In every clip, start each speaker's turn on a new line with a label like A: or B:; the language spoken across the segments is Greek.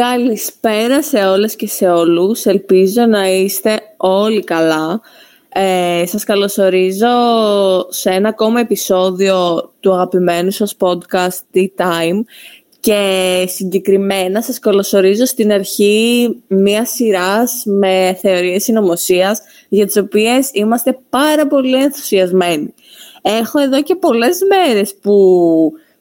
A: Καλησπέρα σε όλες και σε όλους. Ελπίζω να είστε όλοι καλά. Ε, σας καλωσορίζω σε ένα ακόμα επεισόδιο του αγαπημένου σας podcast Tea Time και συγκεκριμένα σας καλωσορίζω στην αρχή μία σειράς με θεωρίες συνωμοσίας για τις οποίες είμαστε πάρα πολύ ενθουσιασμένοι. Έχω εδώ και πολλές μέρες που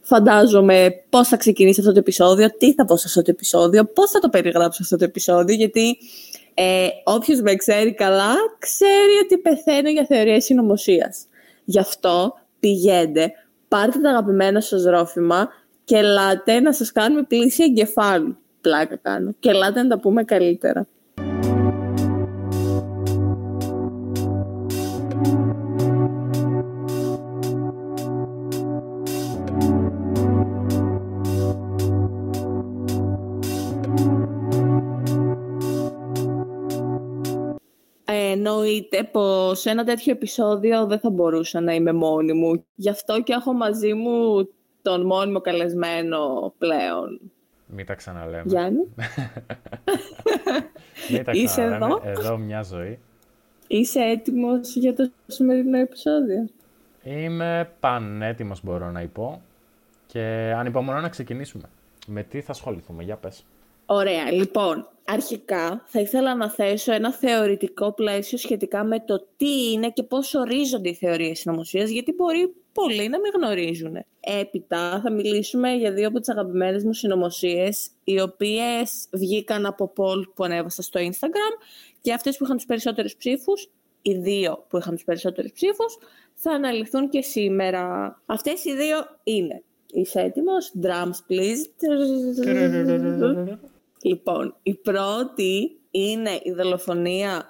A: φαντάζομαι πώς θα ξεκινήσει αυτό το επεισόδιο, τι θα πω σε αυτό το επεισόδιο, πώς θα το περιγράψω αυτό το επεισόδιο, γιατί ε, όποιος με ξέρει καλά, ξέρει ότι πεθαίνω για θεωρία συνωμοσίας. Γι' αυτό πηγαίνετε, πάρτε το αγαπημένο σας ρόφημα και ελάτε να σας κάνουμε πλήση εγκεφάλου. Πλάκα κάνω. Και ελάτε να τα πούμε καλύτερα. Εννοείται πως σε ένα τέτοιο επεισόδιο δεν θα μπορούσα να είμαι μόνη μου. Γι' αυτό και έχω μαζί μου τον μόνιμο καλεσμένο πλέον.
B: Μην τα ξαναλέμε.
A: Γιάννη.
B: Μην τα Είσαι εδώ; Εδώ μια ζωή.
A: Είσαι έτοιμος για το σημερινό επεισόδιο;
B: Είμαι πανέτοιμος μπορώ να πω. Και ανυπομονώ να ξεκινήσουμε. Με τι θα ασχοληθούμε, για πες.
A: Ωραία, λοιπόν, αρχικά θα ήθελα να θέσω ένα θεωρητικό πλαίσιο σχετικά με το τι είναι και πώς ορίζονται οι θεωρίες συνωμοσίας, γιατί μπορεί πολλοί να μην γνωρίζουν. Έπειτα θα μιλήσουμε για δύο από τις αγαπημένες μου συνωμοσίες, οι οποίες βγήκαν από poll που ανέβασα στο Instagram και αυτές που είχαν τους περισσότερους ψήφους, οι δύο που είχαν τους περισσότερους ψήφους, θα αναλυθούν και σήμερα. Αυτές οι δύο είναι Είσαι έτοιμος; Drums, please. Λοιπόν, η πρώτη είναι η δολοφονία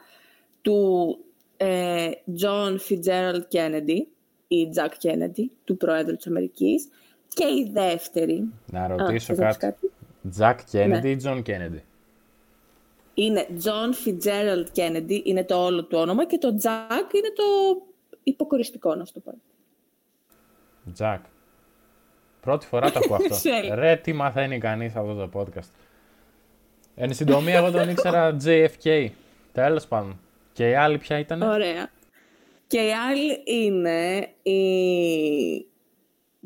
A: του ε, John Fitzgerald Kennedy ή Jack Kennedy, του Πρόεδρου της Αμερικής. Και η δεύτερη...
B: Να ρωτήσω κάτι. κάτι; Jack Kennedy ή John Kennedy;
A: Είναι John Fitzgerald Kennedy, είναι το όλο του όνομα και το Jack είναι το υποκοριστικό, να σου το πω.
B: Jack. Πρώτη φορά το ακούω αυτό. Ρε, τι μαθαίνει κανείς αυτό το podcast; Εν συντομία, εγώ τον ήξερα JFK. Τέλος πάντων. Και η άλλη ποια ήταν.
A: Ωραία. Και η άλλη είναι η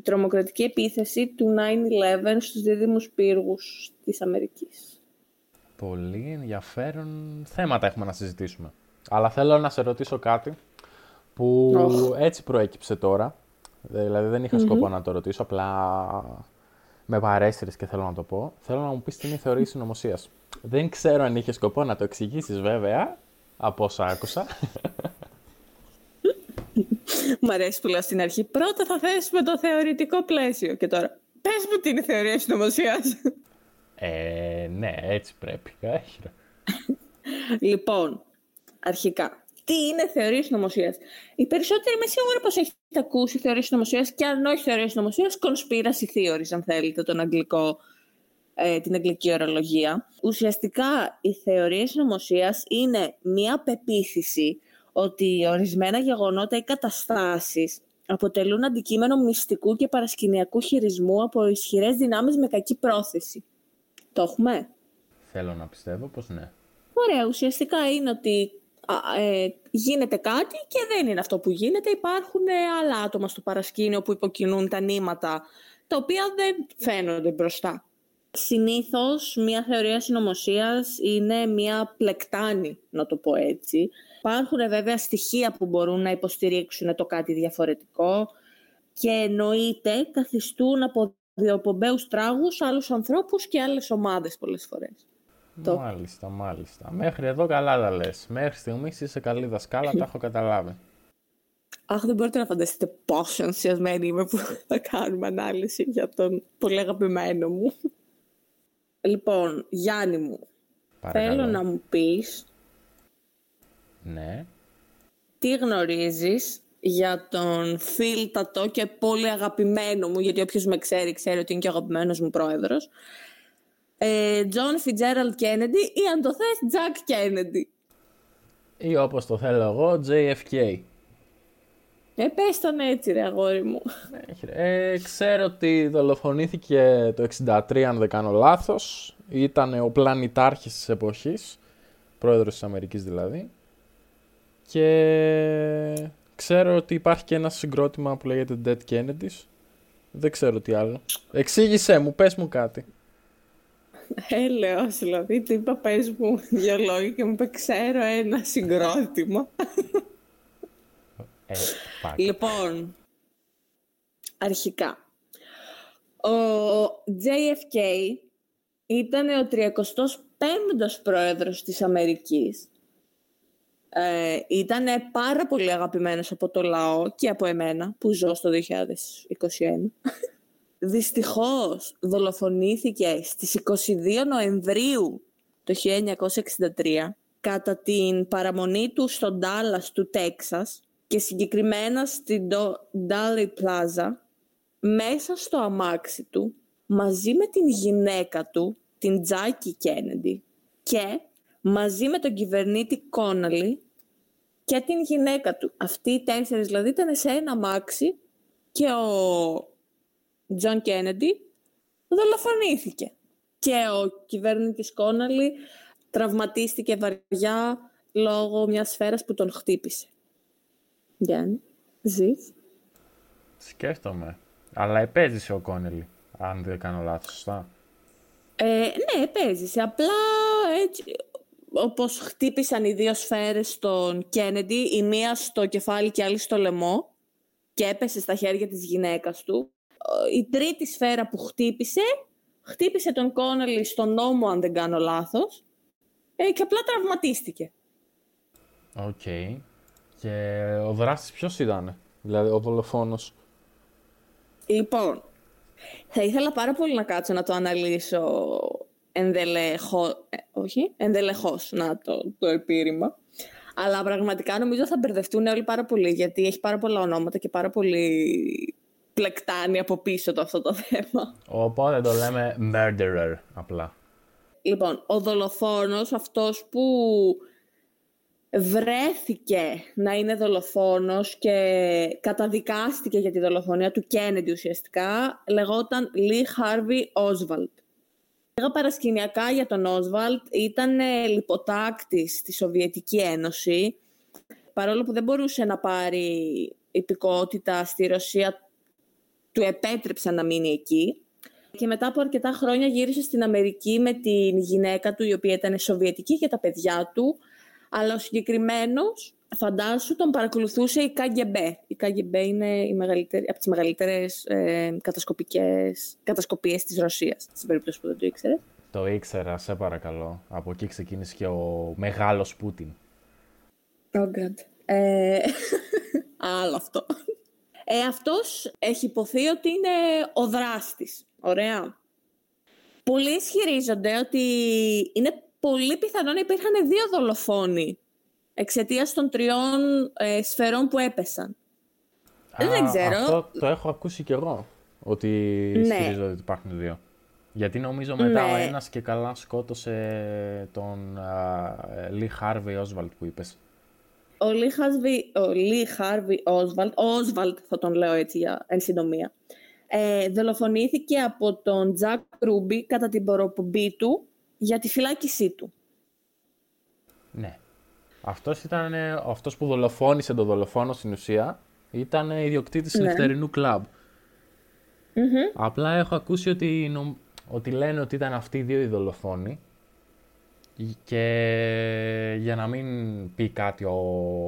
A: τρομοκρατική επίθεση του 9-11 στους δίδυμους πύργους της Αμερικής.
B: Πολύ ενδιαφέρον θέματα έχουμε να συζητήσουμε. Αλλά θέλω να σε ρωτήσω κάτι που έτσι προέκυψε τώρα. Δηλαδή δεν είχα σκοπό να το ρωτήσω, απλά με παρέστηρες και θέλω να το πω. Θέλω να μου πεις τι είναι η θεωρία συνωμοσίας. Δεν ξέρω αν είχε σκοπό να το εξηγήσεις βέβαια, από όσα άκουσα.
A: Μ' αρέσει που λέω στην αρχή. Πρώτα θα θέσουμε το θεωρητικό πλαίσιο και τώρα. Πες μου τι είναι η θεωρία συνωμοσίας.
B: Ε, ναι, έτσι πρέπει.
A: λοιπόν, αρχικά, τι είναι θεωρία συνωμοσία. Οι περισσότεροι είμαι σίγουρη πως έχετε ακούσει θεωρία συνωμοσία και αν όχι θεωρία συνωμοσία, conspiracy theories, αν θέλετε, τον αγγλικό, ε, την αγγλική ορολογία. Ουσιαστικά, η θεωρία συνωμοσία είναι μία πεποίθηση ότι ορισμένα γεγονότα ή καταστάσεις αποτελούν αντικείμενο μυστικού και παρασκηνιακού χειρισμού από ισχυρές δυνάμεις με κακή πρόθεση. Το έχουμε;
B: Θέλω να πιστεύω πως ναι.
A: Ωραία, ουσιαστικά είναι ότι ε, γίνεται κάτι και δεν είναι αυτό που γίνεται. Υπάρχουν ε, άλλα άτομα στο παρασκήνιο που υποκινούν τα νήματα, τα οποία δεν φαίνονται μπροστά. Συνήθως, μια θεωρία συνωμοσίας είναι μια πλεκτάνη, να το πω έτσι. Υπάρχουν ε, βέβαια στοιχεία που μπορούν να υποστηρίξουν το κάτι διαφορετικό και εννοείται καθιστούν από διοπομπαίους τράγους άλλους ανθρώπους και άλλες ομάδες πολλές φορές.
B: Μάλιστα, μάλιστα. Μέχρι εδώ καλά τα λες. Μέχρι στιγμής είσαι καλή δασκάλα, τα έχω καταλάβει.
A: Αχ, δεν μπορείτε να φανταστείτε πόσο ενθουσιασμένη είμαι που θα κάνουμε ανάλυση για τον πολύ αγαπημένο μου. Λοιπόν, Γιάννη μου, θέλω να μου πεις
B: ναι.
A: τι γνωρίζεις για τον φίλτατο και πολύ αγαπημένο μου, γιατί όποιος με ξέρει, ξέρει ότι είναι και ο αγαπημένος μου πρόεδρος, Τζον Φιτζέραλτ Κέννεντι ή αν το θες Τζακ Κέννεντι.
B: Ή όπως το θέλω εγώ, JFK.
A: Ε, πες τον έτσι ρε αγόρι μου.
B: Ε, ξέρω ότι δολοφονήθηκε το 63 αν δεν κάνω λάθος. Ήταν ο πλανητάρχης της εποχής, πρόεδρος της Αμερικής δηλαδή. Και ξέρω ότι υπάρχει και ένα συγκρότημα που λέγεται Dead Kennedys. Δεν ξέρω τι άλλο. Εξήγησέ μου, πες μου κάτι.
A: Έλεος, δηλαδή, τι είπα, πες μου δυο λόγια και μου είπε, ξέρω ένα συγκρότημα.
B: Ε,
A: λοιπόν, αρχικά, ο JFK ήταν ο 35ος πρόεδρος της Αμερικής. Ε, ήταν πάρα πολύ αγαπημένος από το λαό και από εμένα που ζω στο 2021. Δυστυχώς δολοφονήθηκε στις 22 Νοεμβρίου το 1963 κατά την παραμονή του στο Ντάλλας του Τέξας και συγκεκριμένα στην Ντάλι Πλάζα μέσα στο αμάξι του μαζί με την γυναίκα του, την Τζάκι Κένεντι και μαζί με τον κυβερνήτη Κόναλι και την γυναίκα του. Αυτοί οι τέσσερις δηλαδή ήταν σε ένα αμάξι και ο Τζον Κένεντι δολοφονήθηκε. Και ο κυβερνήτης Κόναλι τραυματίστηκε βαριά λόγω μιας σφαίρας που τον χτύπησε. Γιάννη, ζεις.
B: Σκέφτομαι. Αλλά επέζησε ο Κόνελι, αν δεν κάνω λάθος, σωστά.
A: Ε, ναι, επέζησε. Απλά έτσι, όπως χτύπησαν οι δύο σφαίρες στον Κένεντι, η μία στο κεφάλι και η άλλη στο λαιμό και έπεσε στα χέρια της γυναίκας του. Η τρίτη σφαίρα που χτύπησε, χτύπησε τον Κόνελι στον ώμο, αν δεν κάνω λάθος, ε, και απλά τραυματίστηκε.
B: Οκ. Και ο δράστης ποιος ήταν, δηλαδή ο δολοφόνος;
A: Λοιπόν, θα ήθελα πάρα πολύ να κάτσω να το αναλύσω ενδελεχώ, ε, όχι, ενδελεχώς, να το, το επίρρημα. Αλλά πραγματικά νομίζω θα μπερδευτούν όλοι πάρα πολύ, γιατί έχει πάρα πολλά ονόματα και πάρα πολύ πλεκτάνει από πίσω το αυτό το θέμα.
B: Οπότε το λέμε murderer απλά.
A: Λοιπόν, ο δολοφόνος, αυτός που βρέθηκε να είναι δολοφόνος και καταδικάστηκε για τη δολοφονία του Κέννεντι ουσιαστικά, λεγόταν Lee Harvey Oswald. Λίγα παρασκηνιακά για τον Όσβαλτ ήταν ε, λιποτάκτης στη Σοβιετική Ένωση. Παρόλο που δεν μπορούσε να πάρει υπηκότητα στη Ρωσία, του επέτρεψαν να μείνει εκεί. Και μετά από αρκετά χρόνια γύρισε στην Αμερική με την γυναίκα του, η οποία ήταν Σοβιετική και τα παιδιά του. Αλλά ο συγκεκριμένος, φαντάσου, τον παρακολουθούσε η KGB. Η KGB είναι η μεγαλύτερη, από τις μεγαλύτερες ε, κατασκοπικές, κατασκοπίες της Ρωσίας, στην περίπτωση που δεν το ήξερες.
B: Το ήξερα, σε παρακαλώ. Από εκεί ξεκίνησε και ο μεγάλος Πούτιν.
A: Oh God. Ε, άλλο αυτό. Ε, αυτός έχει υποθεί ότι είναι ο δράστης. Ωραία. Πολλοί ισχυρίζονται ότι είναι πολύ πιθανό να υπήρχαν δύο δολοφόνοι εξαιτίας των τριών ε, σφαιρών που έπεσαν.
B: Α, δεν ξέρω. Αυτό το έχω ακούσει κι εγώ, ότι ναι. ισχυρίζονται ότι υπάρχουν δύο. Γιατί νομίζω μετά ναι. ο ένας και καλά σκότωσε τον Λί Χάρβι Όσβαλτ που είπες.
A: Ο Λί Χάρβι Όσβαλτ, Όσβαλτ θα τον λέω έτσι για εν συντομία, ε, δολοφονήθηκε από τον Τζακ Ρούμπι κατά την προπομπή του για τη φυλάκισή του.
B: Ναι. Αυτός ήταν αυτός που δολοφόνησε τον δολοφόνο στην ουσία. Ήταν ιδιοκτήτης ναι. νυχτερινού κλαμπ. Απλά έχω ακούσει ότι, ότι λένε ότι ήταν αυτοί οι δύο οι δολοφόνοι. Και για να μην πει κάτι ο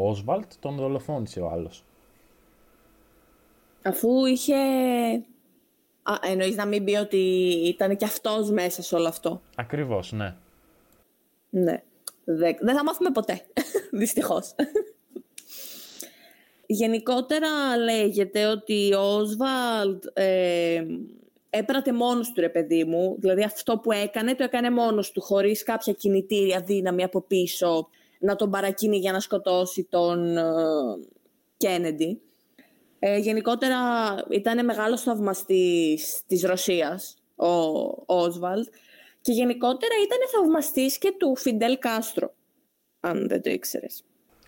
B: Όσβαλτ, τον δολοφόνησε ο άλλος.
A: Αφού είχε... Α, εννοείς να μην πει ότι ήταν και αυτός μέσα σε όλο αυτό.
B: Ακριβώς, ναι.
A: Ναι. Δεν θα μάθουμε ποτέ, δυστυχώς. Γενικότερα λέγεται ότι ο Όσβαλτ ε, έπρατε μόνος του ρε παιδί μου. Δηλαδή αυτό που έκανε το έκανε μόνος του χωρίς κάποια κινητήρια δύναμη από πίσω να τον παρακίνει για να σκοτώσει τον Κένεντι. Ε, γενικότερα ήταν μεγάλος θαυμαστής της Ρωσίας ο Όσβαλτ και γενικότερα ήταν θαυμαστής και του Φιντέλ Κάστρο, αν δεν το ήξερες.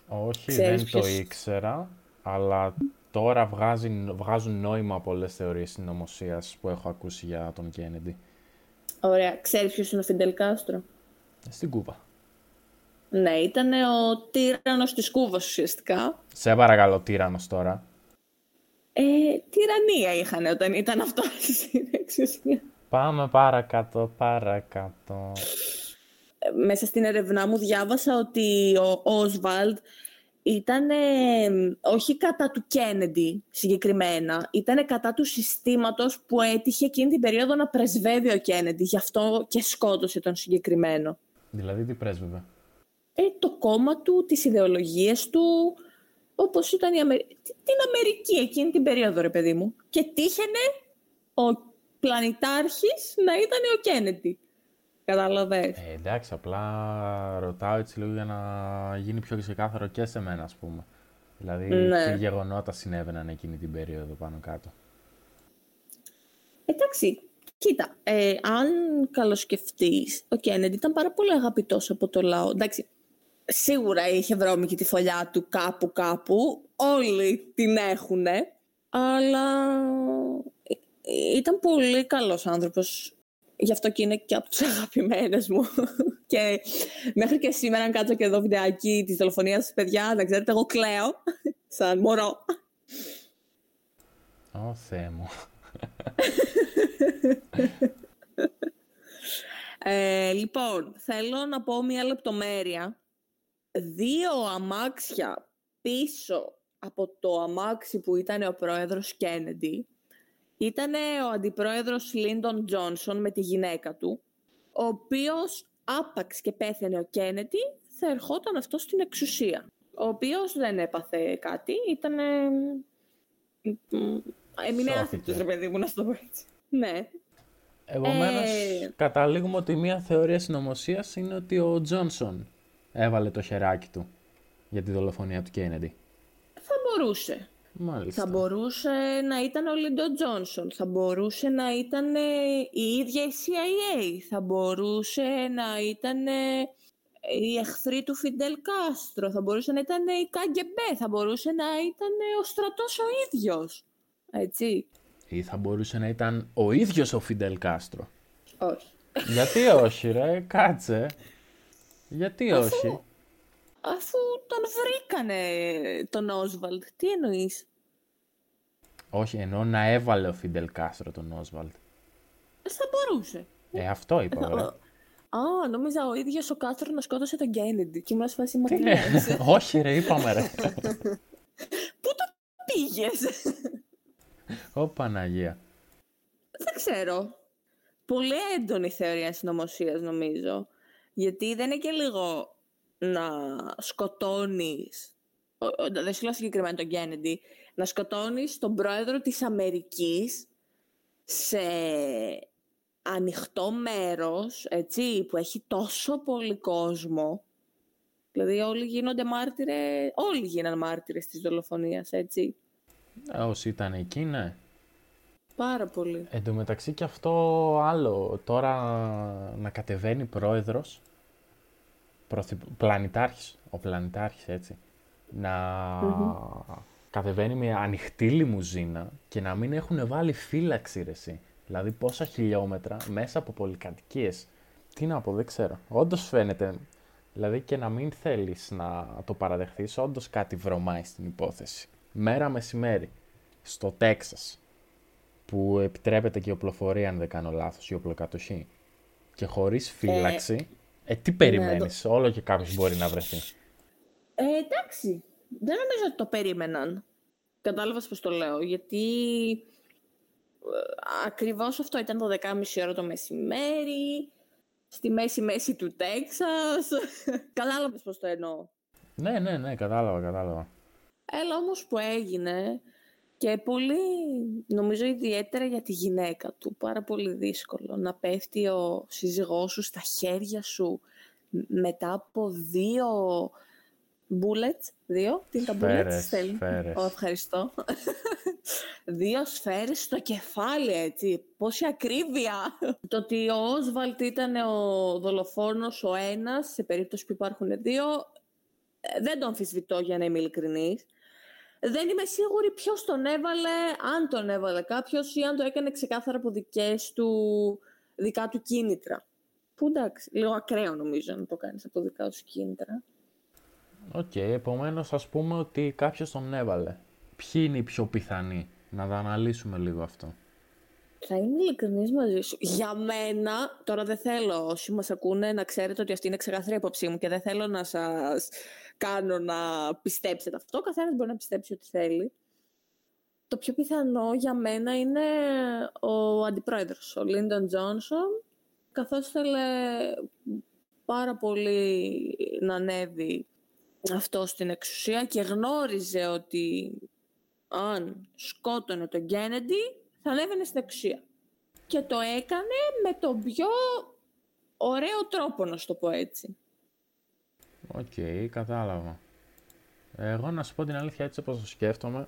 B: Όχι, δεν το ήξερα, αλλά τώρα βγάζουν, βγάζουν νόημα πολλές θεωρίες συνωμοσίας που έχω ακούσει για τον Κέννιντι.
A: Ωραία. Ξέρεις ποιος είναι ο Φιντελ Κάστρο;
B: Στην Κούβα.
A: Ναι, ήταν ο τύρανος της Κούβας ουσιαστικά.
B: Σε παρακαλώ, τύρανος τώρα.
A: Ε, τυραννία είχαν όταν ήταν αυτό στην εξουσία.
B: Πάμε παρακάτω, παρακάτω.
A: Ε, μέσα στην ερευνά μου διάβασα ότι ο Όσβαλντ ήταν όχι κατά του Κέννεντι συγκεκριμένα, ήταν κατά του συστήματος που έτυχε εκείνη την περίοδο να πρεσβεύει ο Κέννεντι, γι' αυτό και σκότωσε τον συγκεκριμένο.
B: Δηλαδή τι πρέσβευε;
A: Ε, το κόμμα του, τις ιδεολογίες του, όπως ήταν η την Αμερική εκείνη την περίοδο, ρε παιδί μου. Και τύχαινε ο πλανητάρχης να ήταν ο Κέννεντι. Κατάλαβες.
B: Ε, εντάξει, απλά ρωτάω έτσι λίγο για να γίνει πιο ξεκάθαρο και σε μένα, ας πούμε. Δηλαδή, ναι. τι γεγονότα συνέβαιναν εκείνη την περίοδο πάνω κάτω.
A: Εντάξει, κοίτα, ε, αν καλοσκεφτείς, ο Κέννεντι ήταν πάρα πολύ αγαπητός από το λαό. Εντάξει, σίγουρα είχε βρώμικη τη φωλιά του κάπου κάπου, όλοι την έχουνε, αλλά ε, ήταν πολύ καλός άνθρωπος Γι' αυτό και είναι και από τους αγαπημένες μου. και μέχρι και σήμερα, αν κάτσω και εδώ βιντεάκι της δολοφονίας παιδιά, να ξέρετε, εγώ κλαίω σαν μωρό.
B: Ω, Θεέ μου.
A: ε, λοιπόν, θέλω να πω μία λεπτομέρεια. Δύο αμάξια πίσω από το αμάξι που ήταν ο πρόεδρος Κέννεντι ήταν ο αντιπρόεδρος Λίντον Τζόνσον με τη γυναίκα του, ο οποίος άπαξ και πέθανε ο Κέννετι, θα ερχόταν αυτό στην εξουσία. Ο οποίος δεν έπαθε κάτι, ήταν... Έμεινε άθικτος, ρε παιδί μου, να στο πω έτσι. Ναι.
B: Επομένως, ε... καταλήγουμε ότι μια θεωρία συνωμοσίας είναι ότι ο Τζόνσον έβαλε το χεράκι του για τη δολοφονία του Κέννεντι.
A: Θα μπορούσε.
B: Μάλιστα.
A: Θα μπορούσε να ήταν ο Λίντο Τζόνσον, θα μπορούσε να ήταν ε, η ίδια η CIA, θα μπορούσε να ήταν ε, οι εχθροί του Φιντελ Κάστρο, θα μπορούσε να ήταν η ΚΑΓΚΕΜΠΕ, θα μπορούσε να ήταν ο στρατός ο ίδιος. Έτσι.
B: Ή θα μπορούσε να ήταν ο ίδιος ο Φιντελ Κάστρο.
A: Όχι.
B: Γιατί όχι ρε, κάτσε. Γιατί όχι;
A: Αφού τον βρήκανε τον Όσβαλτ. Τι εννοείς;
B: Όχι, εννοώ να έβαλε ο Φιντελ Κάστρο τον Όσβαλτ.
A: Θα μπορούσε.
B: Ε, αυτό είπα, ωραία.
A: Α, νόμιζα ο ίδιος ο Κάστρο να σκότωσε τον Κέννιντι και ήμουν σε φάση
B: Όχι ρε, είπαμε ρε.
A: Πού το πήγες;
B: Ω Παναγία.
A: Δεν ξέρω. Πολύ έντονη θεωρία συνωμοσία νομίζω. Γιατί δεν είναι και λίγο να σκοτώνεις, δεν σου λέω συγκεκριμένα τον Κέννιντι, να σκοτώνεις τον πρόεδρο της Αμερικής σε ανοιχτό μέρος, έτσι, που έχει τόσο πολύ κόσμο. Δηλαδή όλοι γίνονται μάρτυρες, όλοι γίναν μάρτυρες της δολοφονίας, έτσι.
B: Ε, όσοι ήταν εκεί, ναι.
A: Πάρα πολύ.
B: Εν τω μεταξύ και αυτό άλλο, τώρα να κατεβαίνει πρόεδρος πλανητάρχης, ο πλανητάρχης έτσι, να κατεβαίνει με ανοιχτή λιμουζίνα και να μην έχουν βάλει φύλαξη ρε εσύ. Δηλαδή πόσα χιλιόμετρα μέσα από πολυκατοικίες. Τι να πω, δεν ξέρω. Όντως φαίνεται, δηλαδή και να μην θέλεις να το παραδεχθείς, όντως κάτι βρωμάει στην υπόθεση. Μέρα μεσημέρι, στο Τέξας, που επιτρέπεται και η οπλοφορία, αν δεν κάνω λάθος, η οπλοκατοχή, και χωρίς φύλαξη, ε, τι περιμένεις, ναι, όλο και κάποιος μπορεί να βρεθεί.
A: Ε, εντάξει, δεν νομίζω ότι το περίμεναν. Κατάλαβες πώς το λέω, γιατί ε, ακριβώς αυτό ήταν το 12.30 ώρα το μεσημέρι, στη μέση-μέση του Τέξας. Κατάλαβες πώς το εννοώ.
B: Ναι, ναι, ναι, κατάλαβα, κατάλαβα.
A: Έλα όμως που έγινε και πολύ, νομίζω ιδιαίτερα για τη γυναίκα του, πάρα πολύ δύσκολο να πέφτει ο σύζυγός σου στα χέρια σου μετά από δύο bullets, δύο, τι είναι τα bullets,
B: θέλει. Σφαίρες.
A: Oh, ευχαριστώ. δύο σφαίρες στο κεφάλι, έτσι, πόση ακρίβεια. Το ότι ο Όσβαλτ ήταν ο δολοφόνος ο ένας, σε περίπτωση που υπάρχουν δύο, ε, δεν το αμφισβητώ για να είμαι ειλικρινής. δεν είμαι σίγουρη ποιος τον έβαλε, αν τον έβαλε κάποιος ή αν το έκανε ξεκάθαρα από δικές του, δικά του κίνητρα. Που εντάξει, λίγο ακραίο νομίζω να το κάνεις από δικά σου κίνητρα.
B: OK, okay, επομένως ας πούμε ότι κάποιος τον έβαλε. Ποιοι είναι οι πιο πιθανοί, να τα αναλύσουμε λίγο αυτό.
A: Θα είμαι ειλικρινής μαζί σου. Για μένα, τώρα δεν θέλω όσοι μας ακούνε να ξέρετε ότι αυτή είναι ξεκάθαρη άποψή μου και δεν θέλω να σας κάνω να πιστέψετε αυτό. Καθένας μπορεί να πιστέψει ό,τι θέλει. Το πιο πιθανό για μένα είναι ο αντιπρόεδρος, ο Λίντον Τζόνσον, καθώς θέλει πάρα πολύ να ανέβει αυτό στην εξουσία και γνώριζε ότι αν σκότωνε τον Κέννεντι θα ανέβαινε στην εξουσία. Και το έκανε με τον πιο ωραίο τρόπο, να σου το πω έτσι.
B: OK, okay, κατάλαβα. Εγώ να σου πω την αλήθεια έτσι όπως το σκέφτομαι,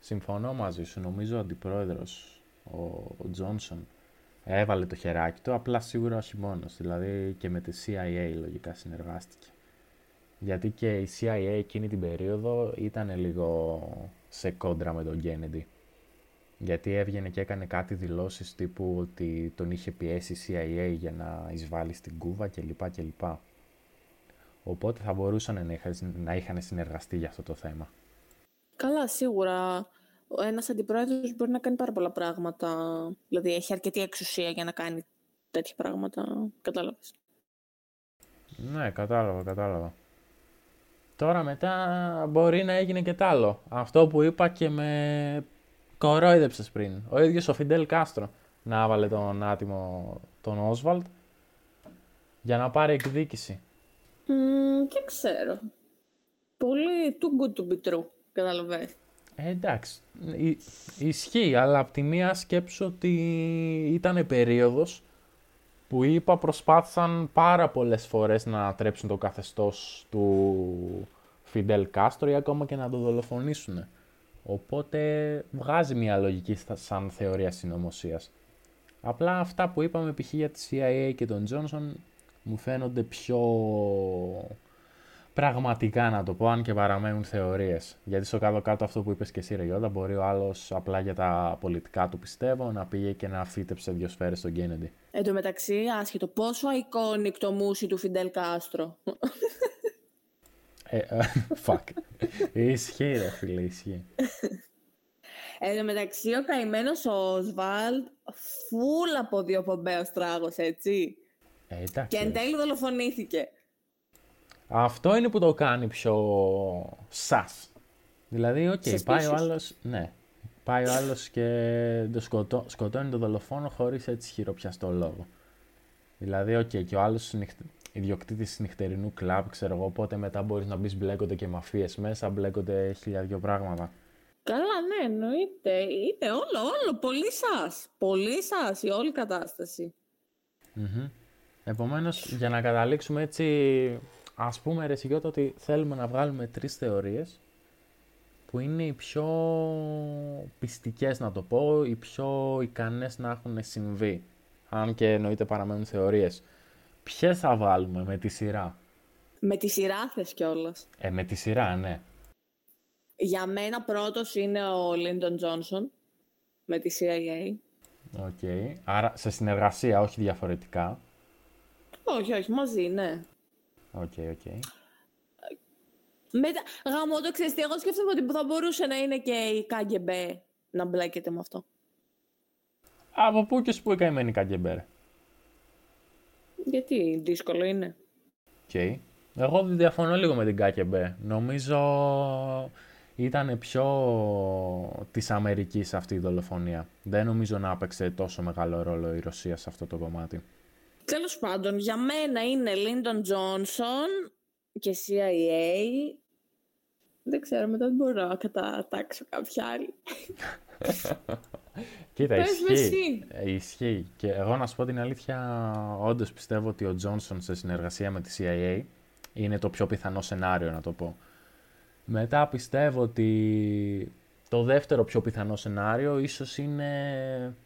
B: συμφωνώ μαζί σου. Νομίζω ο αντιπρόεδρος, ο Τζόνσον, έβαλε το χεράκι του, απλά σίγουρα όχι μόνος. Δηλαδή και με τη CIA λογικά συνεργάστηκε. Γιατί και η CIA εκείνη την περίοδο ήταν λίγο σε κόντρα με τον Kennedy. Γιατί έβγαινε και έκανε κάτι δηλώσεις τύπου ότι τον είχε πιέσει η CIA για να εισβάλλει στην Κούβα κλπ. κλπ. Οπότε θα μπορούσαν να είχαν, να είχαν συνεργαστεί για αυτό το θέμα.
A: Καλά, σίγουρα. Ένας αντιπρόεδρος μπορεί να κάνει πάρα πολλά πράγματα. Δηλαδή έχει αρκετή εξουσία για να κάνει τέτοια πράγματα. Κατάλαβες.
B: Ναι, κατάλαβα, κατάλαβα. Τώρα μετά μπορεί να έγινε και τ' άλλο. Αυτό που είπα και με κορόιδεψες πριν. Ο ίδιος ο Φιντέλ Κάστρο να έβαλε τον άτιμο τον Όσβαλτ για να πάρει εκδίκηση.
A: Mm, δεν ξέρω. Πολύ too good to be true, καταλαβαίνεις.
B: Ε, εντάξει, ισχύει, αλλά από τη μία σκέψω ότι ήταν περίοδος που είπα προσπάθησαν πάρα πολλές φορές να τρέψουν το καθεστώς του Φιντέλ Κάστρο ή ακόμα και να το δολοφονήσουν. Οπότε βγάζει μια λογική σαν θεωρία συνωμοσίας. Απλά αυτά που είπαμε π.χ. για τη CIA και τον Τζόνσον μου φαίνονται πιο πραγματικά να το πω, αν και παραμένουν θεωρίες. Γιατί στο κάτω-κάτω αυτό που είπες και εσύ, Ρεγιόντα, μπορεί ο άλλος απλά για τα πολιτικά του πιστεύω να πήγε και να φύτεψε δύο σφαίρες στον Κέννεντι.
A: Εν τω μεταξύ, άσχετο, πόσο iconic το μουσι του Φιντέλ Κάστρο.
B: Ε, ε, fuck. ισχύει, ρε φίλε, ισχύει.
A: Εν τω μεταξύ, ο καημένος ο Οσβάλτ, φουλ αποδιοπομπαίος τράγος, έτσι.
B: Ε, εντάξει,
A: και εν τέλει δολοφονήθηκε.
B: Αυτό είναι που το κάνει πιο sus. Δηλαδή, OK, okay, πάει ο άλλος. Ναι. Πάει ο άλλος και το σκοτώ, σκοτώνει τον δολοφόνο χωρίς έτσι χειροπιαστό λόγο. Δηλαδή, OK, okay, και ο άλλος ιδιοκτήτης νυχτερινού κλαμπ, ξέρω εγώ, οπότε μετά μπορείς να μπεις μπλέκονται και μαφίες μέσα, μπλέκονται χίλια δυο πράγματα.
A: Καλά, ναι, εννοείται. Είναι όλο, όλο. Πολύ σας. Πολύ σας η όλη κατάσταση.
B: Mm-hmm. Επομένως, για να καταλήξουμε έτσι, ας πούμε, ρε Σιγιώτα, ότι θέλουμε να βγάλουμε τρεις θεωρίες που είναι οι πιο πιστικές να το πω, οι πιο ικανές να έχουν συμβεί. Αν και εννοείται παραμένουν θεωρίες. Ποιε θα βάλουμε με τη σειρά;
A: Με τη σειρά θες κιόλας.
B: Ε, με τη σειρά, ναι.
A: Για μένα πρώτος είναι ο Λίντον Τζόνσον με τη CIA.
B: OK. Okay. Άρα σε συνεργασία, όχι διαφορετικά.
A: Όχι, όχι, μαζί, ναι.
B: OK, okay, OK. Okay.
A: Μετά, γαμώ το ξέρεις εγώ σκέφτομαι ότι θα μπορούσε να είναι και η ΚΑΓΕΜΠΕ να μπλέκεται με αυτό.
B: Από πού κι ως πού η καημένη ΚΑΓΕΜΠΕ,
A: γιατί δύσκολο είναι.
B: Okay. Εγώ διαφωνώ λίγο με την ΚΑΚΕΜΠΕ. Νομίζω ήταν πιο της Αμερικής αυτή η δολοφονία. Δεν νομίζω να έπαιξε τόσο μεγάλο ρόλο η Ρωσία σε αυτό το κομμάτι.
A: Τέλος πάντων, για μένα είναι Λίντον Τζόνσον και CIA. Δεν ξέρω, μετά δεν μπορώ να κατατάξω κάποια άλλη.
B: Κοίτα, ισχύει. Ε, ισχύει. Και εγώ να σου πω την αλήθεια, όντως πιστεύω ότι ο Τζόνσον σε συνεργασία με τη CIA είναι το πιο πιθανό σενάριο, να το πω. Μετά πιστεύω ότι το δεύτερο πιο πιθανό σενάριο ίσως είναι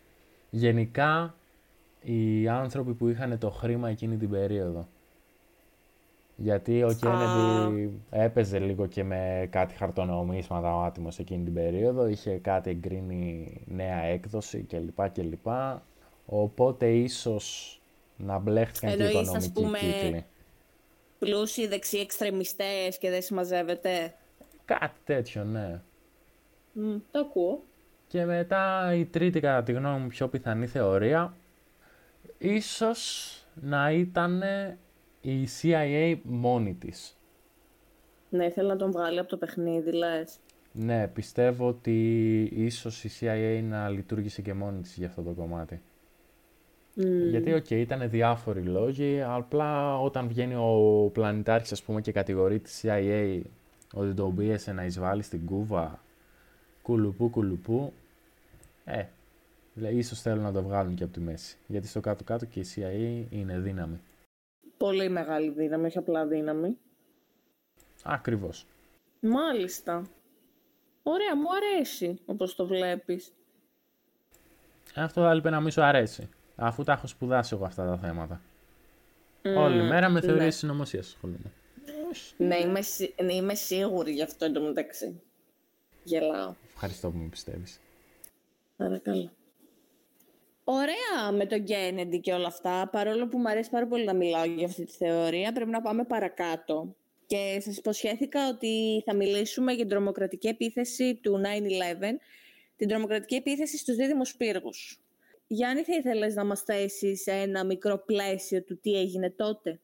B: γενικά οι άνθρωποι που είχαν το χρήμα εκείνη την περίοδο. Γιατί ο Kennedy έπαιζε λίγο και με κάτι χαρτονομίσματα ο άτιμος εκείνη την περίοδο. Είχε κάτι εγκρίνει νέα έκδοση κλπ. κλπ. Οπότε ίσως να μπλέχτηκαν και οι οικονομικοί ας πούμε, κύκλοι.
A: πλούσιοι δεξιοί εξτρεμιστές και δεν συμμαζεύεται;
B: Κάτι τέτοιο, ναι.
A: Mm, το ακούω.
B: Και μετά η τρίτη κατά τη γνώμη μου πιο πιθανή θεωρία ίσως να ήταν η CIA μόνη της.
A: Ναι, ήθελα να τον βγάλει από το παιχνίδι, λες.
B: Ναι, πιστεύω ότι ίσως η CIA να λειτουργήσε και μόνη της για αυτό το κομμάτι. Γιατί, OK, okay, ήταν διάφοροι λόγοι, απλά όταν βγαίνει ο πλανητάρχης, ας πούμε, και κατηγορεί τη CIA ότι τον πίεσε να εισβάλλει στην Κούβα, κουλουπού, κουλουπού, ε, δηλαδή ίσως θέλουν να το βγάλουν και από τη μέση. Γιατί στο κάτω-κάτω και η CIA είναι δύναμη.
A: Πολύ μεγάλη δύναμη, όχι απλά δύναμη.
B: Ακριβώς.
A: Μάλιστα. Ωραία, μου αρέσει όπως το βλέπεις.
B: Αυτό θα έλειπε να μην σου αρέσει. Αφού τα έχω σπουδάσει εγώ αυτά τα θέματα. Mm, Όλη μέρα με θεωρίες ναι. συνωμοσία ασχολούμαι.
A: Ναι, είμαι, ναι, είμαι σίγουρη γι' αυτό εντωμεταξύ. Γελάω.
B: Ευχαριστώ που με πιστεύεις.
A: Παρακαλώ. Ωραία με τον Κέννεντι και όλα αυτά. Παρόλο που μου αρέσει πάρα πολύ να μιλάω για αυτή τη θεωρία, πρέπει να πάμε παρακάτω. Και σας υποσχέθηκα ότι θα μιλήσουμε για την τρομοκρατική επίθεση του 9-11, την τρομοκρατική επίθεση στους δίδυμους πύργους. Γιάννη, θα ήθελες να μας θέσεις σε ένα μικρό πλαίσιο του τι έγινε τότε;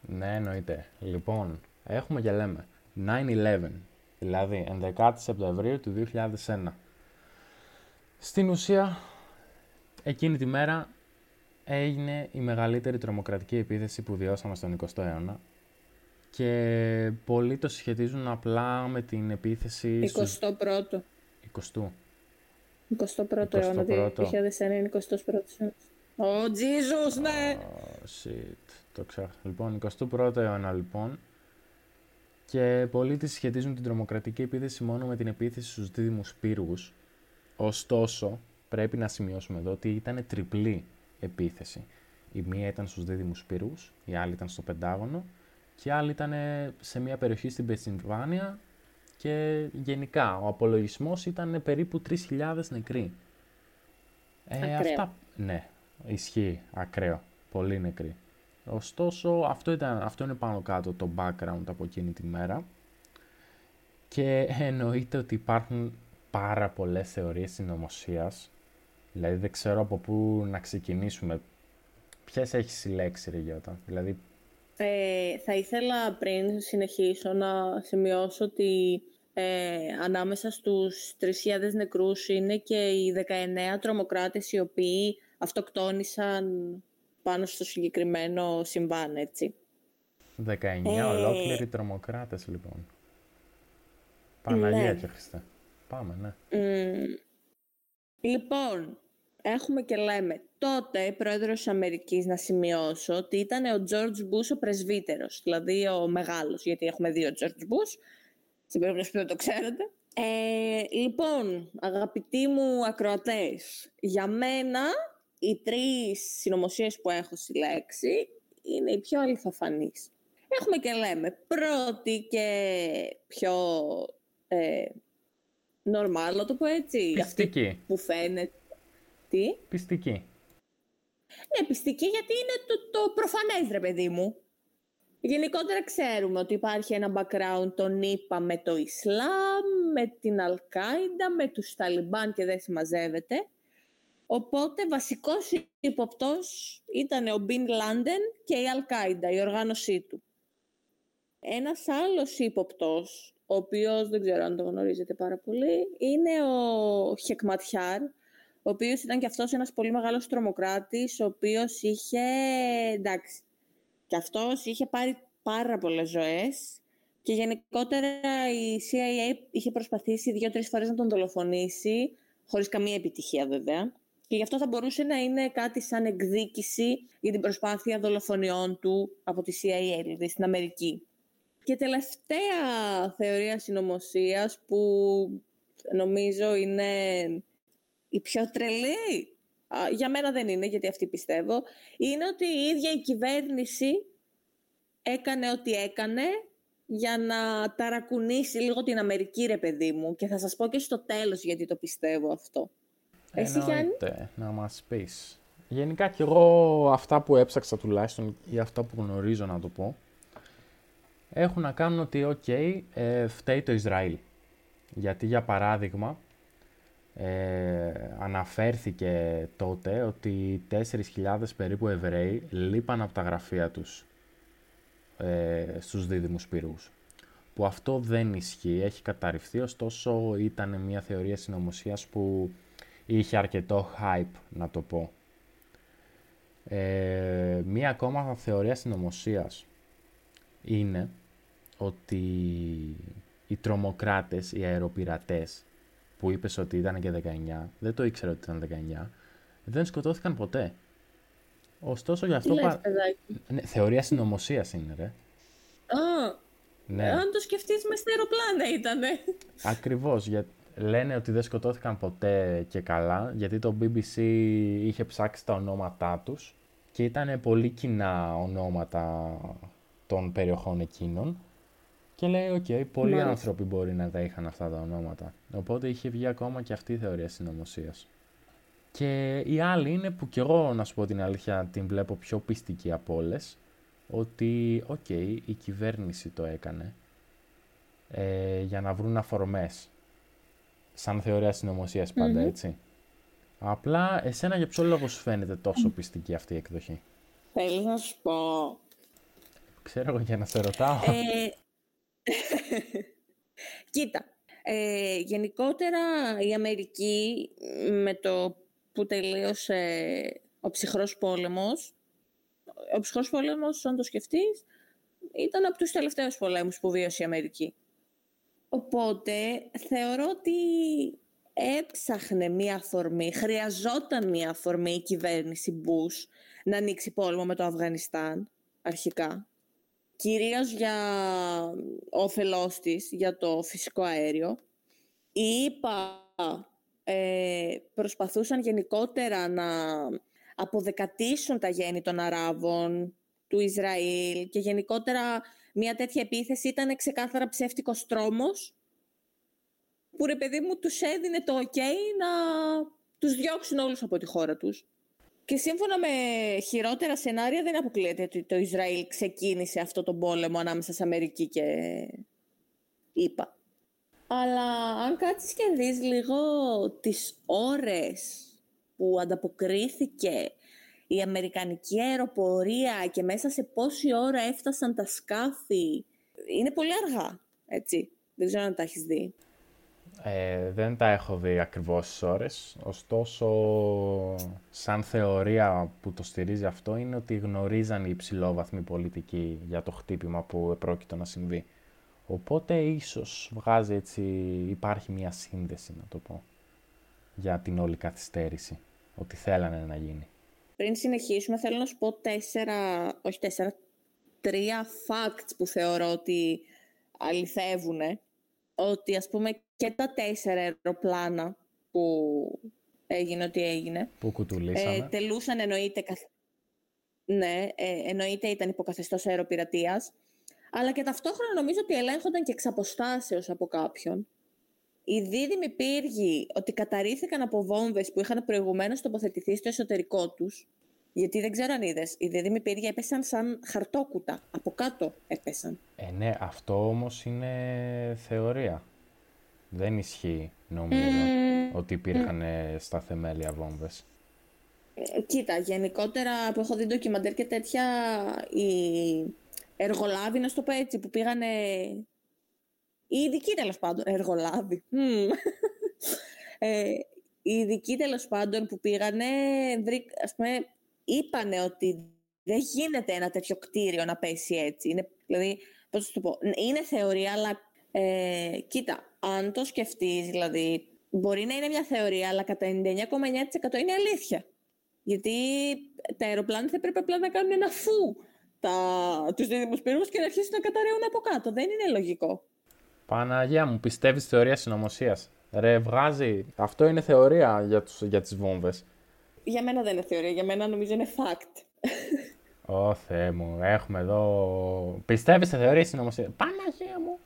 B: Ναι, εννοείται. Λοιπόν, έχουμε και λέμε 9-11, δηλαδή 11 Σεπτεμβρίου του 2001. Στην ουσία, εκείνη τη μέρα έγινε η μεγαλύτερη τρομοκρατική επίθεση που βιώσαμε στον 20ο αιώνα και πολλοί το συσχετίζουν απλά με την επίθεση
A: 21ο.
B: 20
A: 21ο αιώνα, 2001 είναι 21ο αιώνας. Ω, Jesus, ναι!
B: shit, το ξέρω. Λοιπόν, 21ο αιώνα, λοιπόν. Και πολλοί τη συσχετίζουν την τρομοκρατική επίθεση μόνο με την επίθεση στους δίδυμους πύργους. Ωστόσο, πρέπει να σημειώσουμε εδώ ότι ήταν τριπλή επίθεση. Η μία ήταν στους δίδυμους πύργους, η άλλη ήταν στο Πεντάγωνο και η άλλη ήταν σε μια περιοχή στην Πεσσιμβάνια και γενικά ο απολογισμός ήταν περίπου 3.000 νεκροί.
A: Ε, αυτά,
B: ναι, ισχύει, ακραίο, πολύ νεκροί. Ωστόσο, αυτό, ήταν, αυτό είναι πάνω κάτω το background από εκείνη τη μέρα και εννοείται ότι υπάρχουν πάρα πολλές θεωρίες συνωμοσίας. Δηλαδή δεν ξέρω από πού να ξεκινήσουμε. Ποιες έχεις συλλέξει, Ρε Γιώτα; Δηλαδή...
A: Ε, θα ήθελα πριν συνεχίσω να σημειώσω ότι ε, ανάμεσα στους 3.000 νεκρούς είναι και οι 19 τρομοκράτες οι οποίοι αυτοκτόνησαν πάνω στο συγκεκριμένο συμβάν, έτσι.
B: 19 ε... ολόκληροι τρομοκράτες, λοιπόν. Παναγία ναι. και Χριστέ. Πάμε, ναι.
A: Λοιπόν, έχουμε και λέμε τότε πρόεδρος της Αμερικής να σημειώσω ότι ήταν ο George Bush ο πρεσβύτερος, δηλαδή ο μεγάλος, γιατί έχουμε δύο George Bush, στην περίπτωση που δεν το ξέρετε. Ε, λοιπόν, αγαπητοί μου ακροατές, για μένα οι τρεις συνωμοσίες που έχω συλλέξει είναι οι πιο αληθοφανείς. Έχουμε και λέμε πρώτη και πιο ε, normal, να το πω έτσι.
B: Πιστική.
A: που φαίνεται. Τι;
B: Πιστική.
A: Ναι, πιστική γιατί είναι το, το προφανές, ρε παιδί μου. Γενικότερα ξέρουμε ότι υπάρχει ένα background τον ΗΠΑ με το Ισλάμ, με την Αλκάιντα, με τους Ταλιμπάν και δεν συμμαζεύεται. Οπότε βασικός υποπτός ήταν ο Μπιν Λάντεν και η Αλκάιντα, η οργάνωσή του. Ένας άλλος ύποπτος, ο οποίος δεν ξέρω αν το γνωρίζετε πάρα πολύ, είναι ο Χεκματιάρ, ο οποίος ήταν και αυτός ένας πολύ μεγάλος τρομοκράτης, ο οποίος είχε, εντάξει, και αυτός είχε πάρει πάρα πολλές ζωές και γενικότερα η CIA είχε προσπαθήσει δύο-τρεις φορές να τον δολοφονήσει, χωρίς καμία επιτυχία βέβαια. Και γι' αυτό θα μπορούσε να είναι κάτι σαν εκδίκηση για την προσπάθεια δολοφονιών του από τη CIA, δηλαδή στην Αμερική. Και τελευταία θεωρία συνωμοσίας που νομίζω είναι η πιο τρελή, για μένα δεν είναι γιατί αυτή πιστεύω, είναι ότι η ίδια η κυβέρνηση έκανε ό,τι έκανε για να ταρακουνήσει λίγο την Αμερική, ρε παιδί μου. Και θα σας πω και στο τέλος γιατί το πιστεύω αυτό.
B: Εσύ, Εννοείται, να μας πεις. Γενικά και εγώ αυτά που έψαξα τουλάχιστον ή αυτά που γνωρίζω να το πω έχουν να κάνουν ότι οκ, ε, φταίει το Ισραήλ. Γιατί για παράδειγμα ε, αναφέρθηκε τότε ότι 4.000 περίπου Εβραίοι λείπαν από τα γραφεία τους ε, στους δίδυμους πύργους. Που αυτό δεν ισχύει, έχει καταρριφθεί, ωστόσο ήταν μια θεωρία συνωμοσίας που είχε αρκετό hype, να το πω. Ε, μία ακόμα θεωρία συνωμοσίας είναι ότι οι τρομοκράτες, οι αεροπειρατές, που είπες ότι ήταν και 19, δεν το ήξερα ότι ήταν 19, δεν σκοτώθηκαν ποτέ. Ωστόσο γι' αυτό.
A: πα...
B: ναι, θεωρία συνωμοσίας είναι, ρε.
A: Α, ναι. αν το σκεφτείς, μες στα αεροπλάνα ήτανε.
B: Ακριβώς. Για... Λένε ότι δεν σκοτώθηκαν ποτέ και καλά, γιατί το BBC είχε ψάξει τα ονόματά τους και ήταν πολύ κοινά ονόματα των περιοχών εκείνων. Και λέει, OK, okay, πολλοί άνθρωποι μπορεί να τα είχαν αυτά τα ονόματα. Οπότε είχε βγει ακόμα και αυτή η θεωρία συνωμοσίας. Και η άλλη είναι που κι εγώ, να σου πω την αλήθεια, την βλέπω πιο πιστική από όλες. Ότι, οκ, η κυβέρνηση το έκανε ε, για να βρουν αφορμές. Σαν θεωρία συνωμοσίας έτσι. Απλά, εσένα για ποιο λόγο σου φαίνεται τόσο πιστική αυτή η εκδοχή;
A: Θέλεις να σου πω.
B: Ξέρω εγώ για να σε ρωτάω.
A: Ε, κοίτα, ε, γενικότερα η Αμερική με το που τελείωσε ο ψυχρός πόλεμος. Ο ψυχρός πόλεμος, αν το σκεφτείς, ήταν από τους τελευταίους πολέμους που βίωσε η Αμερική. Οπότε θεωρώ ότι έψαχνε μία αφορμή, χρειαζόταν μία αφορμή η κυβέρνηση Μπούς να ανοίξει πόλεμο με το Αφγανιστάν αρχικά. Κυρίως για όφελός της, για το φυσικό αέριο. Είπα ε, προσπαθούσαν γενικότερα να αποδεκατήσουν τα γέννη των Αράβων, του Ισραήλ και γενικότερα μια τέτοια επίθεση ήταν ξεκάθαρα ψεύτικος τρόμος που ρε παιδί μου τους έδινε το ok να τους διώξουν όλους από τη χώρα τους. Και σύμφωνα με χειρότερα σενάρια δεν αποκλείεται ότι το Ισραήλ ξεκίνησε αυτό το πόλεμο ανάμεσα σε Αμερική και ΗΠΑ. Αλλά αν κάτσεις και δεις λίγο τις ώρες που ανταποκρίθηκε η Αμερικανική αεροπορία και μέσα σε πόση ώρα έφτασαν τα σκάφη, είναι πολύ αργά, έτσι. Δεν ξέρω αν τα έχεις δει.
B: Ε, δεν τα έχω δει ακριβώς τις ώρες, ωστόσο σαν θεωρία που το στηρίζει αυτό είναι ότι γνωρίζαν οι υψηλόβαθμοι πολιτικοί για το χτύπημα που επρόκειτο να συμβεί. Οπότε ίσως βγάζει έτσι, υπάρχει μια σύνδεση να το πω, για την όλη καθυστέρηση, ότι θέλανε να γίνει.
A: Πριν συνεχίσουμε θέλω να σου πω τέσσερα, όχι τέσσερα, τρία facts που θεωρώ ότι αληθεύουν. Ότι ας πούμε και τα τέσσερα αεροπλάνα που έγινε ό,τι έγινε.
B: Που κουτουλήσαμε. Ε,
A: τελούσαν εννοείται, ναι, ε, εννοείται ήταν υποκαθεστώς αεροπειρατείας αλλά και ταυτόχρονα νομίζω ότι ελέγχονταν και εξ αποστάσεως από κάποιον. Οι δίδυμοι πύργοι ότι καταρρίθηκαν από βόμβες που είχαν προηγουμένως τοποθετηθεί στο εσωτερικό τους, γιατί δεν ξέρω αν είδες. Οι δίδυμοι πύργοι έπεσαν σαν χαρτόκουτα. Από κάτω έπεσαν.
B: Ε, ναι, αυτό όμως είναι θεωρία. Δεν ισχύει, νομίζω, ότι υπήρχαν στα θεμέλια βόμβες.
A: Ε, κοίτα, γενικότερα που έχω δει ντοκιμαντέρ και τέτοια, οι εργολάβοι, να στο πω έτσι, που πήγανε. Οι ειδικοί τέλος πάντων. Εργολάβοι. ε, οι ειδικοί τέλος πάντων που πήγανε, ας πούμε, είπανε ότι δεν γίνεται ένα τέτοιο κτίριο να πέσει έτσι. Είναι, δηλαδή, πώς το πω, είναι θεωρία, αλλά ε, κοίτα, αν το σκεφτείς, δηλαδή, μπορεί να είναι μια θεωρία, αλλά κατά 99,9% είναι αλήθεια. Γιατί τα αεροπλάνα θα πρέπει απλά να κάνουν ένα φου τα, τους δίδυμους πύργους και να αρχίσουν να καταραίουν από κάτω. Δεν είναι λογικό.
B: Παναγία μου, πιστεύεις στη θεωρία συνωμοσίας; Ρε, βγάζει. Αυτό είναι θεωρία για, τους, για τις βόμβες.
A: Για μένα δεν είναι θεωρία. Για μένα νομίζω είναι fact.
B: Ω Θεέ μου, έχουμε εδώ... Πιστεύεις σε θεωρίες συνωμοσία; Παναγία μου.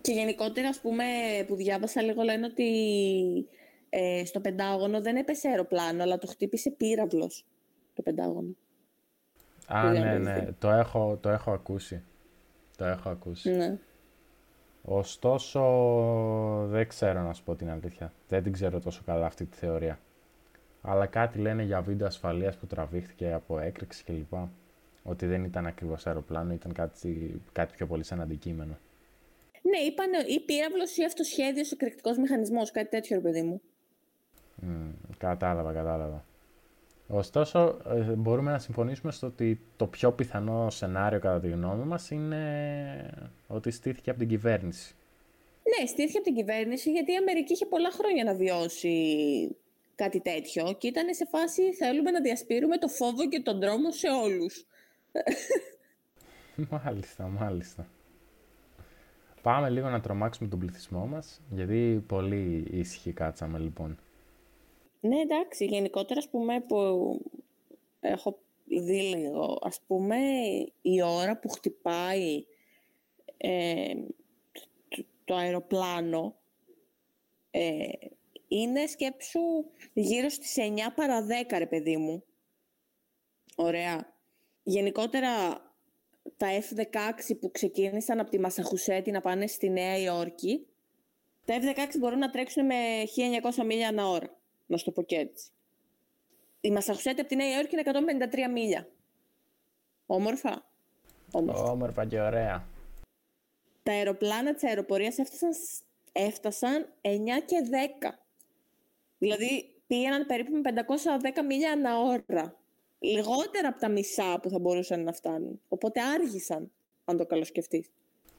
A: Και γενικότερα, ας πούμε, που διάβασα λίγο, λένε ότι ε, στο Πεντάγωνο δεν έπεσε αεροπλάνο, αλλά το χτύπησε πύραυλος το Πεντάγωνο.
B: Α, ναι, ναι, το έχω, το έχω ακούσει. Το έχω ακούσει.
A: Ναι.
B: Ωστόσο, δεν ξέρω να σου πω την αλήθεια. Δεν την ξέρω τόσο καλά αυτή τη θεωρία. Αλλά κάτι λένε για βίντεο ασφαλείας που τραβήχτηκε από έκρηξη κλπ. Ότι δεν ήταν ακριβώς αεροπλάνο, ήταν κάτι, κάτι πιο πολύ σαν αντικείμενο.
A: Ναι, είπαν ή πύραυλος ή αυτοσχέδιος εκρηκτικός μηχανισμός, κάτι τέτοιο, ρε παιδί μου.
B: Mm, κατάλαβα, κατάλαβα. Ωστόσο, ε, μπορούμε να συμφωνήσουμε στο ότι το πιο πιθανό σενάριο, κατά τη γνώμη μας, είναι ότι στήθηκε από την κυβέρνηση.
A: Ναι, στήθηκε από την κυβέρνηση γιατί η Αμερική είχε πολλά χρόνια να βιώσει κάτι τέτοιο και ήταν σε φάση θέλουμε να διασπείρουμε το φόβο και τον δρόμο σε όλους.
B: Μάλιστα, μάλιστα. Πάμε λίγο να τρομάξουμε τον πληθυσμό μας, γιατί πολύ ήσυχοι κάτσαμε λοιπόν.
A: Ναι, εντάξει, γενικότερα ας πούμε που έχω δει λίγο, ας πούμε η ώρα που χτυπάει ε, το, αεροπλάνο ε, είναι σκέψου γύρω στις 9 παρα 10 ρε παιδί μου. Ωραία. Γενικότερα τα F-16 που ξεκίνησαν από τη Μασαχουσέτη να πάνε στη Νέα Υόρκη, τα F-16 μπορούν να τρέξουν με 1900 μίλια ανά ώρα, να σου το πω και έτσι. Η Μασαχουσέτη από τη Νέα Υόρκη είναι 153 μίλια. Όμορφα.
B: Όμορφα. Όμορφα και ωραία.
A: Τα αεροπλάνα της αεροπορίας έφτασαν, έφτασαν 9 και 10. Δηλαδή πήγαιναν περίπου με 510 μίλια ανά ώρα λιγότερα από τα μισά που θα μπορούσαν να φτάνουν. Οπότε άργησαν, αν το καλοσκεφτείς.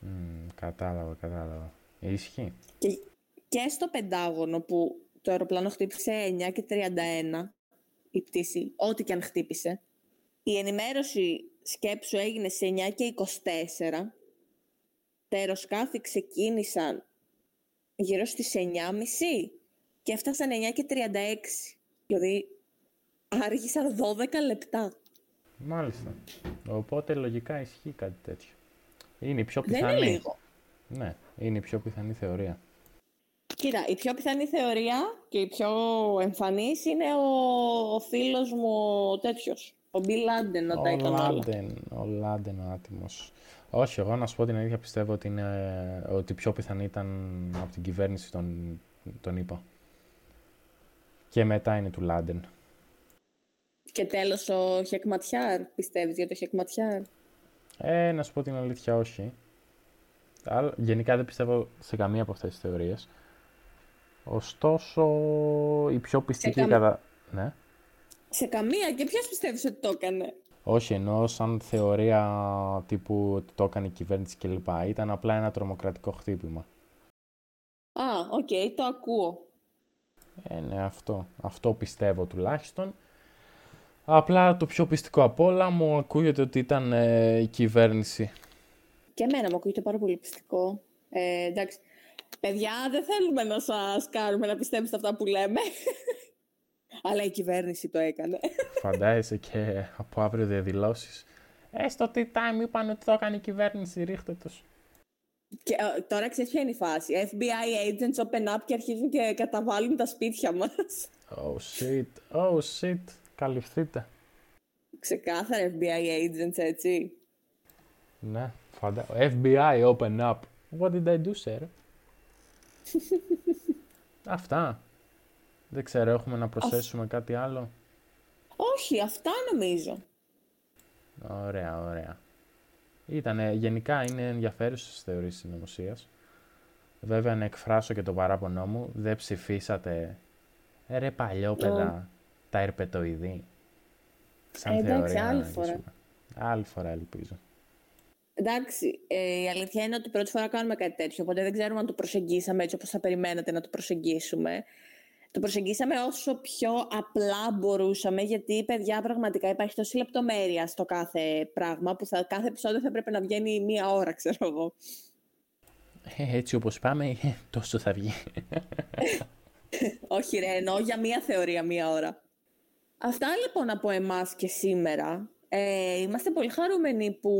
B: Mm, κατάλαβα, κατάλαβα. Ισχύει.
A: Και, και στο Πεντάγωνο που το αεροπλάνο χτύπησε 9 και 31, η πτήση, ό,τι και αν χτύπησε, η ενημέρωση σκέψου έγινε σε 9 και 24, τα αεροσκάφη ξεκίνησαν γύρω στις 9.30 και έφτασαν 9 και 36. Δηλαδή άργησαν 12 λεπτά.
B: Μάλιστα. Οπότε λογικά ισχύει κάτι τέτοιο. Είναι η πιο πιθανή.
A: Δεν είναι λίγο.
B: Ναι, είναι η πιο πιθανή θεωρία.
A: Κοίτα, η πιο πιθανή θεωρία και η πιο εμφανής είναι ο, ο φίλος μου ο τέτοιος. Ο Μπι Λάντεν, ο
B: Λάντεν, ο Λάντεν, ο άτιμος. Όχι, εγώ να σου πω την αλήθεια πιστεύω ότι, είναι, ότι πιο πιθανή ήταν από την κυβέρνηση τον, τον είπα. Και μετά είναι του Λάντεν.
A: Και τέλος ο Χεκματιάρ, πιστεύεις για το Χεκματιάρ;
B: Ε, να σου πω την αλήθεια, όχι. Γενικά δεν πιστεύω σε καμία από αυτές τις θεωρίες. Ωστόσο, η πιο πιστική κατά... Ναι.
A: Σε καμία και ποιος πιστεύεις ότι το έκανε;
B: Όχι, ενώ σαν θεωρία τύπου ότι το έκανε η κυβέρνηση κλπ. Ήταν απλά ένα τρομοκρατικό χτύπημα.
A: Α, OK, okay, το ακούω.
B: Ε, ναι, αυτό. Αυτό πιστεύω τουλάχιστον. Απλά το πιο πιστικό απ' όλα μου ακούγεται ότι ήταν ε, η κυβέρνηση.
A: Και εμένα μου ακούγεται πάρα πολύ πιστικό. Ε, εντάξει, παιδιά δεν θέλουμε να σας κάνουμε να πιστέψετε αυτά που λέμε. Αλλά η κυβέρνηση το έκανε.
B: Φαντάζεσαι και από αύριο διαδηλώσεις. Ε, στο T-Time είπαν ότι το έκανε η κυβέρνηση, ρίχτε τους.
A: Και ε, τώρα ξέρεις ποια είναι η φάση. FBI agents open up και αρχίζουν και καταβάλουν τα σπίτια μας.
B: Oh shit, oh shit καλυφθείτε.
A: Ξεκάθαρα FBI agents, έτσι.
B: Ναι, φαντα... FBI, open up. What did I do, sir? αυτά. Δεν ξέρω, έχουμε να προσθέσουμε κάτι άλλο;
A: Όχι, αυτά νομίζω.
B: Ωραία, ωραία. Ήτανε, γενικά είναι ενδιαφέρουσες θεωρίε συνωμοσία. Βέβαια, να εκφράσω και το παράπονό μου, δεν ψηφίσατε. Ε, ρε παλιόπαιδα, τα ερπετοειδή.
A: Σαν ε, εντάξει, θεωρία, άλλη φορά.
B: Άλλη φορά ελπίζω.
A: Εντάξει, ε, η αλήθεια είναι ότι πρώτη φορά κάνουμε κάτι τέτοιο, οπότε δεν ξέρουμε αν το προσεγγίσαμε έτσι όπως θα περιμένατε να το προσεγγίσουμε. Το προσεγγίσαμε όσο πιο απλά μπορούσαμε, γιατί παιδιά πραγματικά υπάρχει τόση λεπτομέρεια στο κάθε πράγμα, που θα, κάθε επεισόδιο θα πρέπει να βγαίνει μία ώρα, ξέρω εγώ.
B: Ε, έτσι όπως πάμε, τόσο θα βγει.
A: Όχι ρε, εννοώ για μία θεωρία μία ώρα. Αυτά λοιπόν από εμάς και σήμερα. Ε, είμαστε πολύ χαρούμενοι που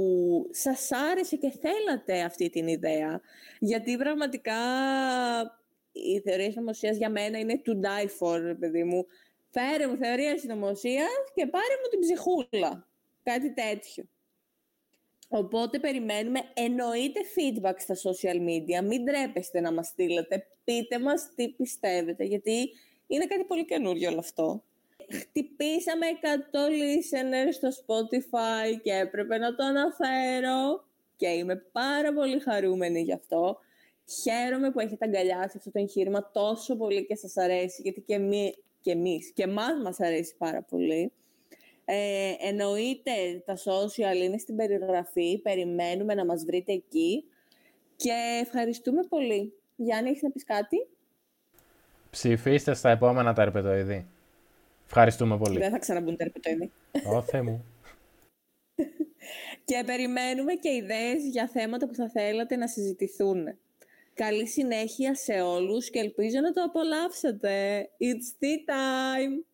A: σας άρεσε και θέλατε αυτή την ιδέα, γιατί πραγματικά η θεωρία συνωμοσίας για μένα είναι to die for, παιδί μου. Φέρε μου θεωρία συνωμοσίας και πάρε μου την ψυχούλα. Κάτι τέτοιο. Οπότε περιμένουμε, εννοείται feedback στα social media, μην τρέπεστε να μας στείλετε, πείτε μας τι πιστεύετε, γιατί είναι κάτι πολύ καινούριο όλο αυτό. Χτυπήσαμε 100 listeners στο Spotify και έπρεπε να το αναφέρω και είμαι πάρα πολύ χαρούμενη γι' αυτό. Χαίρομαι που έχετε αγκαλιάσει αυτό το εγχείρημα τόσο πολύ και σας αρέσει, γιατί και, εμεί, και εμείς και εμάς μας αρέσει πάρα πολύ. Ε, εννοείται τα social είναι στην περιγραφή, περιμένουμε να μας βρείτε εκεί και ευχαριστούμε πολύ. Γιάννη, έχεις να πεις κάτι;
B: Ψηφίστε στα επόμενα τα ερπετοειδή. Ευχαριστούμε πολύ.
A: Δεν θα ξαναμπούν τα ερπετοειδή.
B: Ω, Θεέ μου.
A: και περιμένουμε και ιδέες για θέματα που θα θέλατε να συζητηθούν. Καλή συνέχεια σε όλους και ελπίζω να το απολαύσετε. It's tea time!